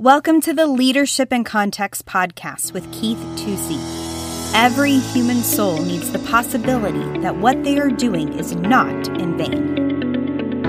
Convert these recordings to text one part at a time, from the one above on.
Welcome to the Leadership in Context podcast with Keith Tusey. Every human soul needs the possibility that what they are doing is not in vain.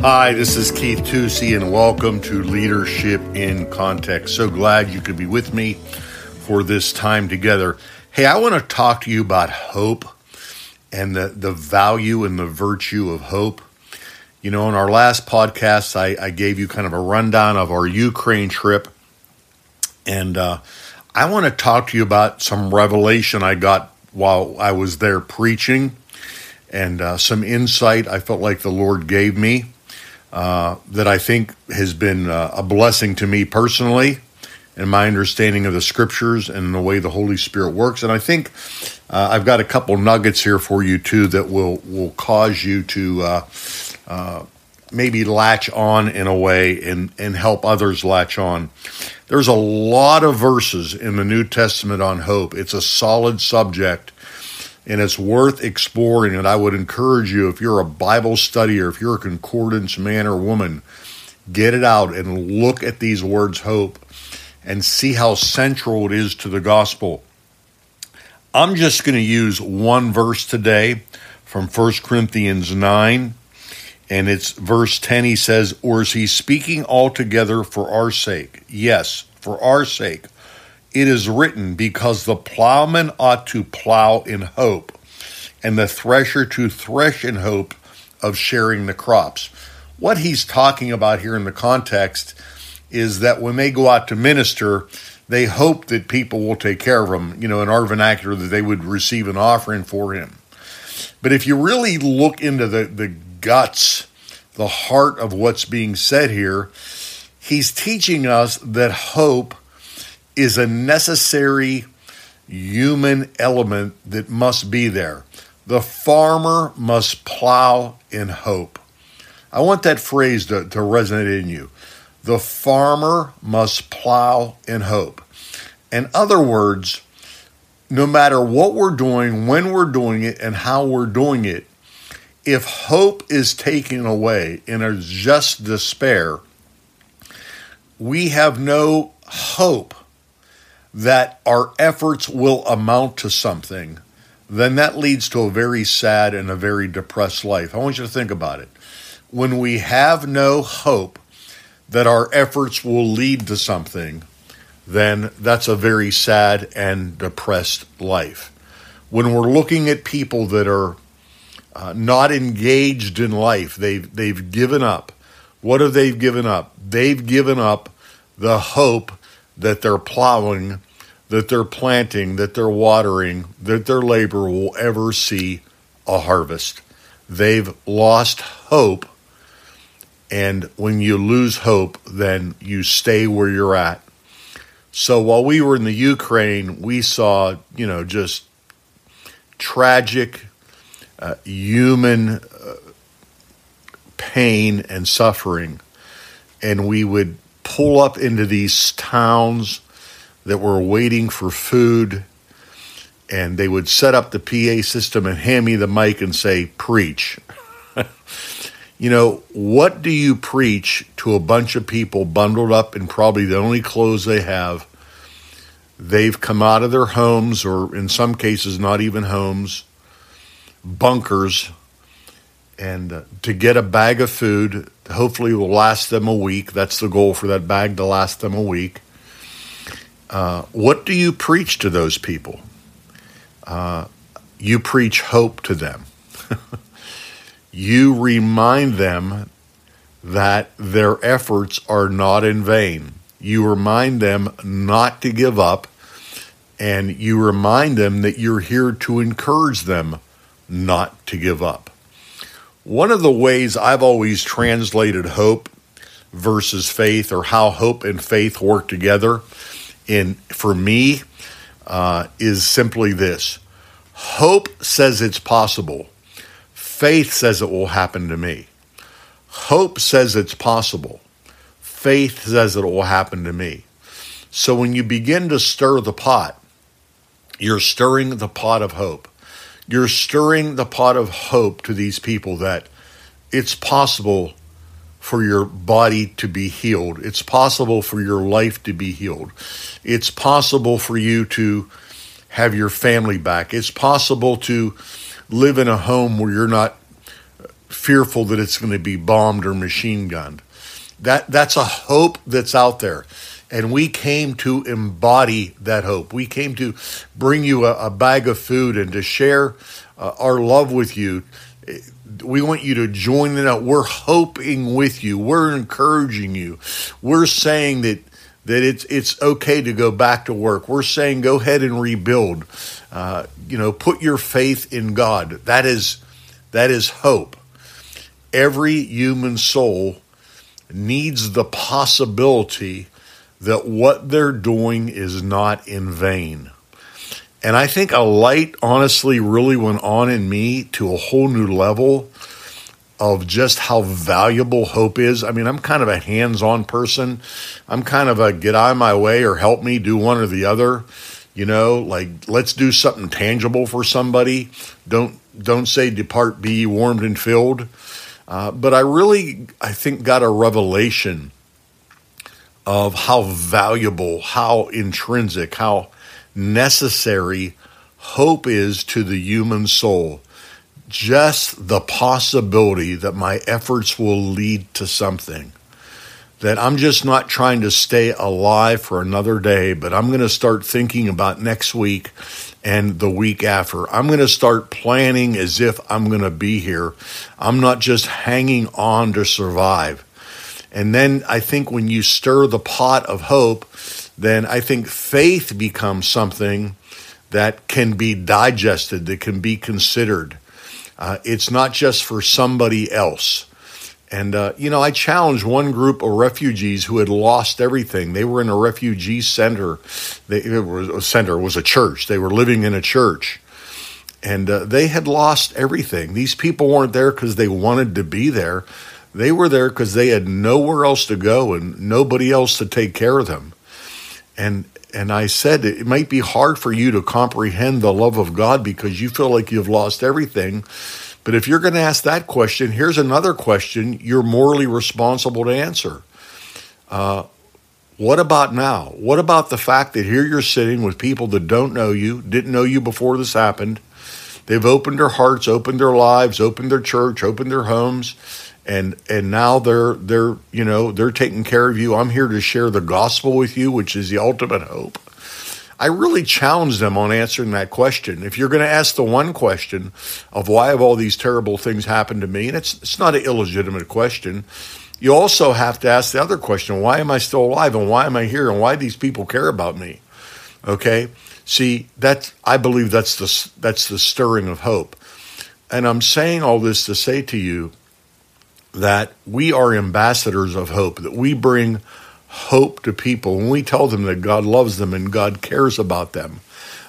Hi, this is Keith Tusey, and welcome to Leadership in Context. So glad you could be with me for this time together. Hey, I want to talk to you about hope and the, the value and the virtue of hope. You know, in our last podcast, I, I gave you kind of a rundown of our Ukraine trip. And uh, I want to talk to you about some revelation I got while I was there preaching and uh, some insight I felt like the Lord gave me uh, that I think has been uh, a blessing to me personally and my understanding of the scriptures and the way the Holy Spirit works. And I think uh, I've got a couple nuggets here for you too that will will cause you to uh, maybe latch on in a way and, and help others latch on. There's a lot of verses in the New Testament on hope. It's a solid subject and it's worth exploring. And I would encourage you, if you're a Bible studier, if you're a concordance man or woman, get it out and look at these words hope and see how central it is to the gospel. I'm just going to use one verse today from 1 Corinthians 9 and it's verse 10 he says or is he speaking altogether for our sake? Yes for our sake. It is written because the plowman ought to plow in hope and the thresher to thresh in hope of sharing the crops. What he's talking about here in the context is that when they go out to minister they hope that people will take care of them you know in our vernacular that they would receive an offering for him. But if you really look into the, the guts, the heart of what's being said here, he's teaching us that hope is a necessary human element that must be there. The farmer must plow in hope. I want that phrase to, to resonate in you. The farmer must plow in hope. In other words, no matter what we're doing, when we're doing it, and how we're doing it, if hope is taken away in a just despair, we have no hope that our efforts will amount to something, then that leads to a very sad and a very depressed life. I want you to think about it. When we have no hope that our efforts will lead to something, then that's a very sad and depressed life. When we're looking at people that are uh, not engaged in life. They've they've given up. What have they given up? They've given up the hope that they're plowing, that they're planting, that they're watering, that their labor will ever see a harvest. They've lost hope. And when you lose hope, then you stay where you're at. So while we were in the Ukraine, we saw, you know, just tragic uh, human uh, pain and suffering. And we would pull up into these towns that were waiting for food, and they would set up the PA system and hand me the mic and say, Preach. you know, what do you preach to a bunch of people bundled up in probably the only clothes they have? They've come out of their homes, or in some cases, not even homes bunkers and uh, to get a bag of food hopefully will last them a week. That's the goal for that bag to last them a week. Uh, what do you preach to those people? Uh, you preach hope to them. You remind them that their efforts are not in vain. You remind them not to give up and you remind them that you're here to encourage them not to give up. One of the ways I've always translated hope versus faith, or how hope and faith work together, in for me, uh, is simply this: hope says it's possible. Faith says it will happen to me. Hope says it's possible. Faith says it will happen to me. So when you begin to stir the pot, you're stirring the pot of hope. You're stirring the pot of hope to these people that it's possible for your body to be healed. It's possible for your life to be healed. It's possible for you to have your family back. It's possible to live in a home where you're not fearful that it's going to be bombed or machine gunned. That that's a hope that's out there. And we came to embody that hope. We came to bring you a, a bag of food and to share uh, our love with you we want you to join in. We're hoping with you. We're encouraging you. We're saying that that it's it's okay to go back to work. We're saying go ahead and rebuild. Uh, you know, put your faith in God. That is that is hope. Every human soul needs the possibility that what they're doing is not in vain. And I think a light honestly really went on in me to a whole new level of just how valuable hope is. I mean, I'm kind of a hands on person. I'm kind of a get out of my way or help me do one or the other. You know, like let's do something tangible for somebody. Don't don't say depart be warmed and filled. Uh, but I really, I think, got a revelation of how valuable, how intrinsic, how necessary hope is to the human soul. Just the possibility that my efforts will lead to something. That I'm just not trying to stay alive for another day, but I'm going to start thinking about next week and the week after. I'm going to start planning as if I'm going to be here. I'm not just hanging on to survive. And then I think when you stir the pot of hope, then I think faith becomes something that can be digested, that can be considered. Uh, it's not just for somebody else. And, uh, you know, I challenged one group of refugees who had lost everything. They were in a refugee center. They, it was a center, was a church. They were living in a church. And uh, they had lost everything. These people weren't there because they wanted to be there. They were there because they had nowhere else to go and nobody else to take care of them. And and I said it might be hard for you to comprehend the love of God because you feel like you've lost everything. But if you're going to ask that question, here's another question you're morally responsible to answer. Uh, what about now? What about the fact that here you're sitting with people that don't know you, didn't know you before this happened? They've opened their hearts, opened their lives, opened their church, opened their homes, and and now they're they're you know they're taking care of you. I'm here to share the gospel with you which is the ultimate hope. I really challenge them on answering that question. If you're going to ask the one question of why have all these terrible things happened to me and it's it's not an illegitimate question you also have to ask the other question why am i still alive and why am i here and why these people care about me? Okay? See that i believe that's the that's the stirring of hope. And i'm saying all this to say to you that we are ambassadors of hope, that we bring hope to people. When we tell them that God loves them and God cares about them,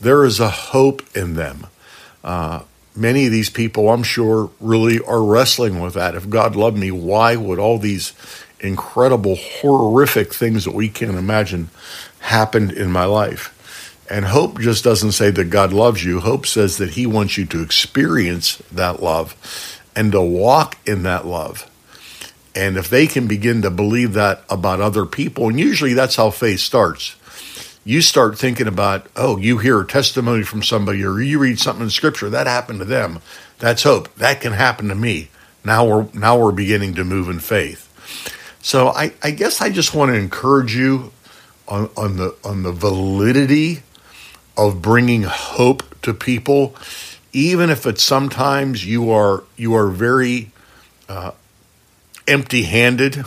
there is a hope in them. Uh, many of these people, I'm sure, really are wrestling with that. If God loved me, why would all these incredible, horrific things that we can't imagine happened in my life? And hope just doesn't say that God loves you. Hope says that He wants you to experience that love and to walk in that love. And if they can begin to believe that about other people, and usually that's how faith starts. You start thinking about, oh, you hear a testimony from somebody or you read something in scripture, that happened to them. That's hope. That can happen to me. Now we're now we're beginning to move in faith. So I, I guess I just want to encourage you on, on the on the validity of bringing hope to people even if it's sometimes you are you are very uh, empty-handed,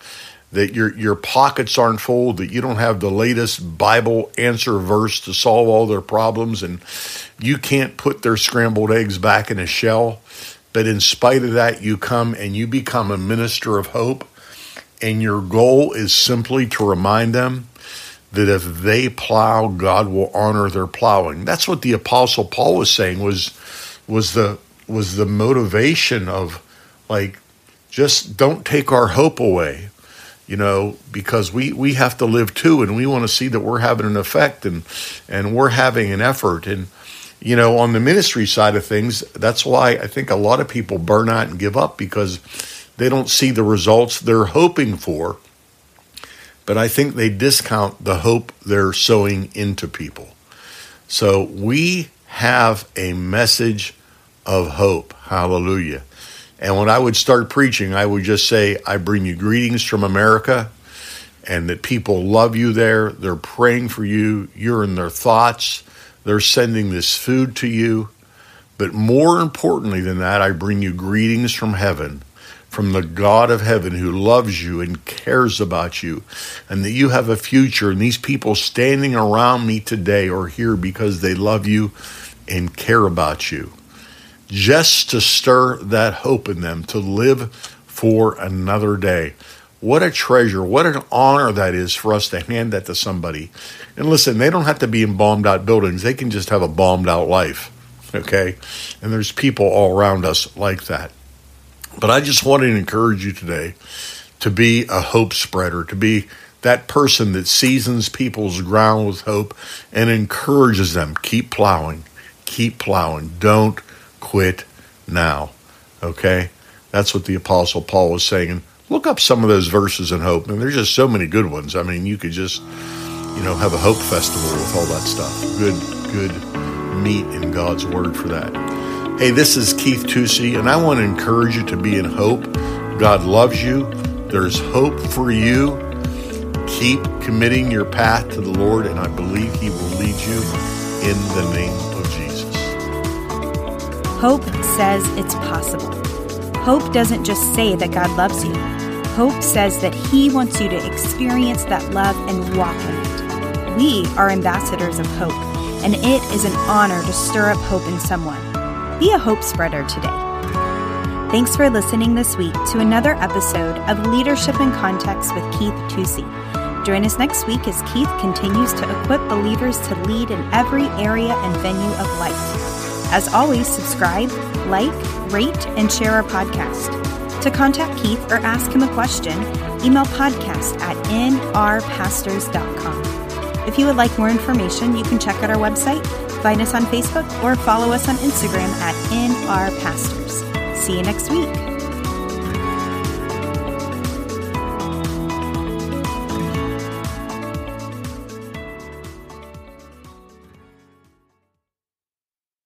that your your pockets aren't full, that you don't have the latest Bible answer verse to solve all their problems, and you can't put their scrambled eggs back in a shell. But in spite of that, you come and you become a minister of hope, and your goal is simply to remind them that if they plow, God will honor their plowing. That's what the apostle Paul was saying was was the was the motivation of like just don't take our hope away you know because we we have to live too and we want to see that we're having an effect and and we're having an effort and you know on the ministry side of things that's why i think a lot of people burn out and give up because they don't see the results they're hoping for, but I think they discount the hope they're sowing into people. So we have a message of hope. Hallelujah. And when I would start preaching, I would just say, I bring you greetings from America and that people love you there. They're praying for you. You're in their thoughts. They're sending this food to you. But more importantly than that, I bring you greetings from heaven, from the God of heaven who loves you and cares about you, and that you have a future. And these people standing around me today are here because they love you and care about you. Just to stir that hope in them to live for another day. What a treasure, what an honor that is for us to hand that to somebody. And listen, they don't have to be in bombed out buildings, they can just have a bombed out life. Okay? And there's people all around us like that. But I just want to encourage you today to be a hope spreader, to be that person that seasons people's ground with hope and encourages them. Keep plowing, keep plowing. Don't quit now. Okay? That's what the Apostle Paul was saying look up some of those verses in hope. And there's just so many good ones. I mean, you could just, you know, have a hope festival with all that stuff. Good, good meat in God's word for that. Hey, this is Keith Tusey, and I want to encourage you to be in hope. God loves you. There's hope for you. Keep committing your path to the Lord, and I believe He will lead you in the name. Hope says it's possible. Hope doesn't just say that God loves you. Hope says that He wants you to experience that love and walk in it. We are ambassadors of hope, and it is an honor to stir up hope in someone. Be a hope spreader today. Thanks for listening this week to another episode of Leadership in Context with Keith Tusey. Join us next week as Keith continues to equip believers to lead in every area and venue of life. As always, subscribe, like, rate, and share our podcast. To contact Keith or ask him a question, email podcast at nrpastors.com. If you would like more information, you can check out our website, find us on Facebook, or follow us on Instagram at nrpastors. See you next week.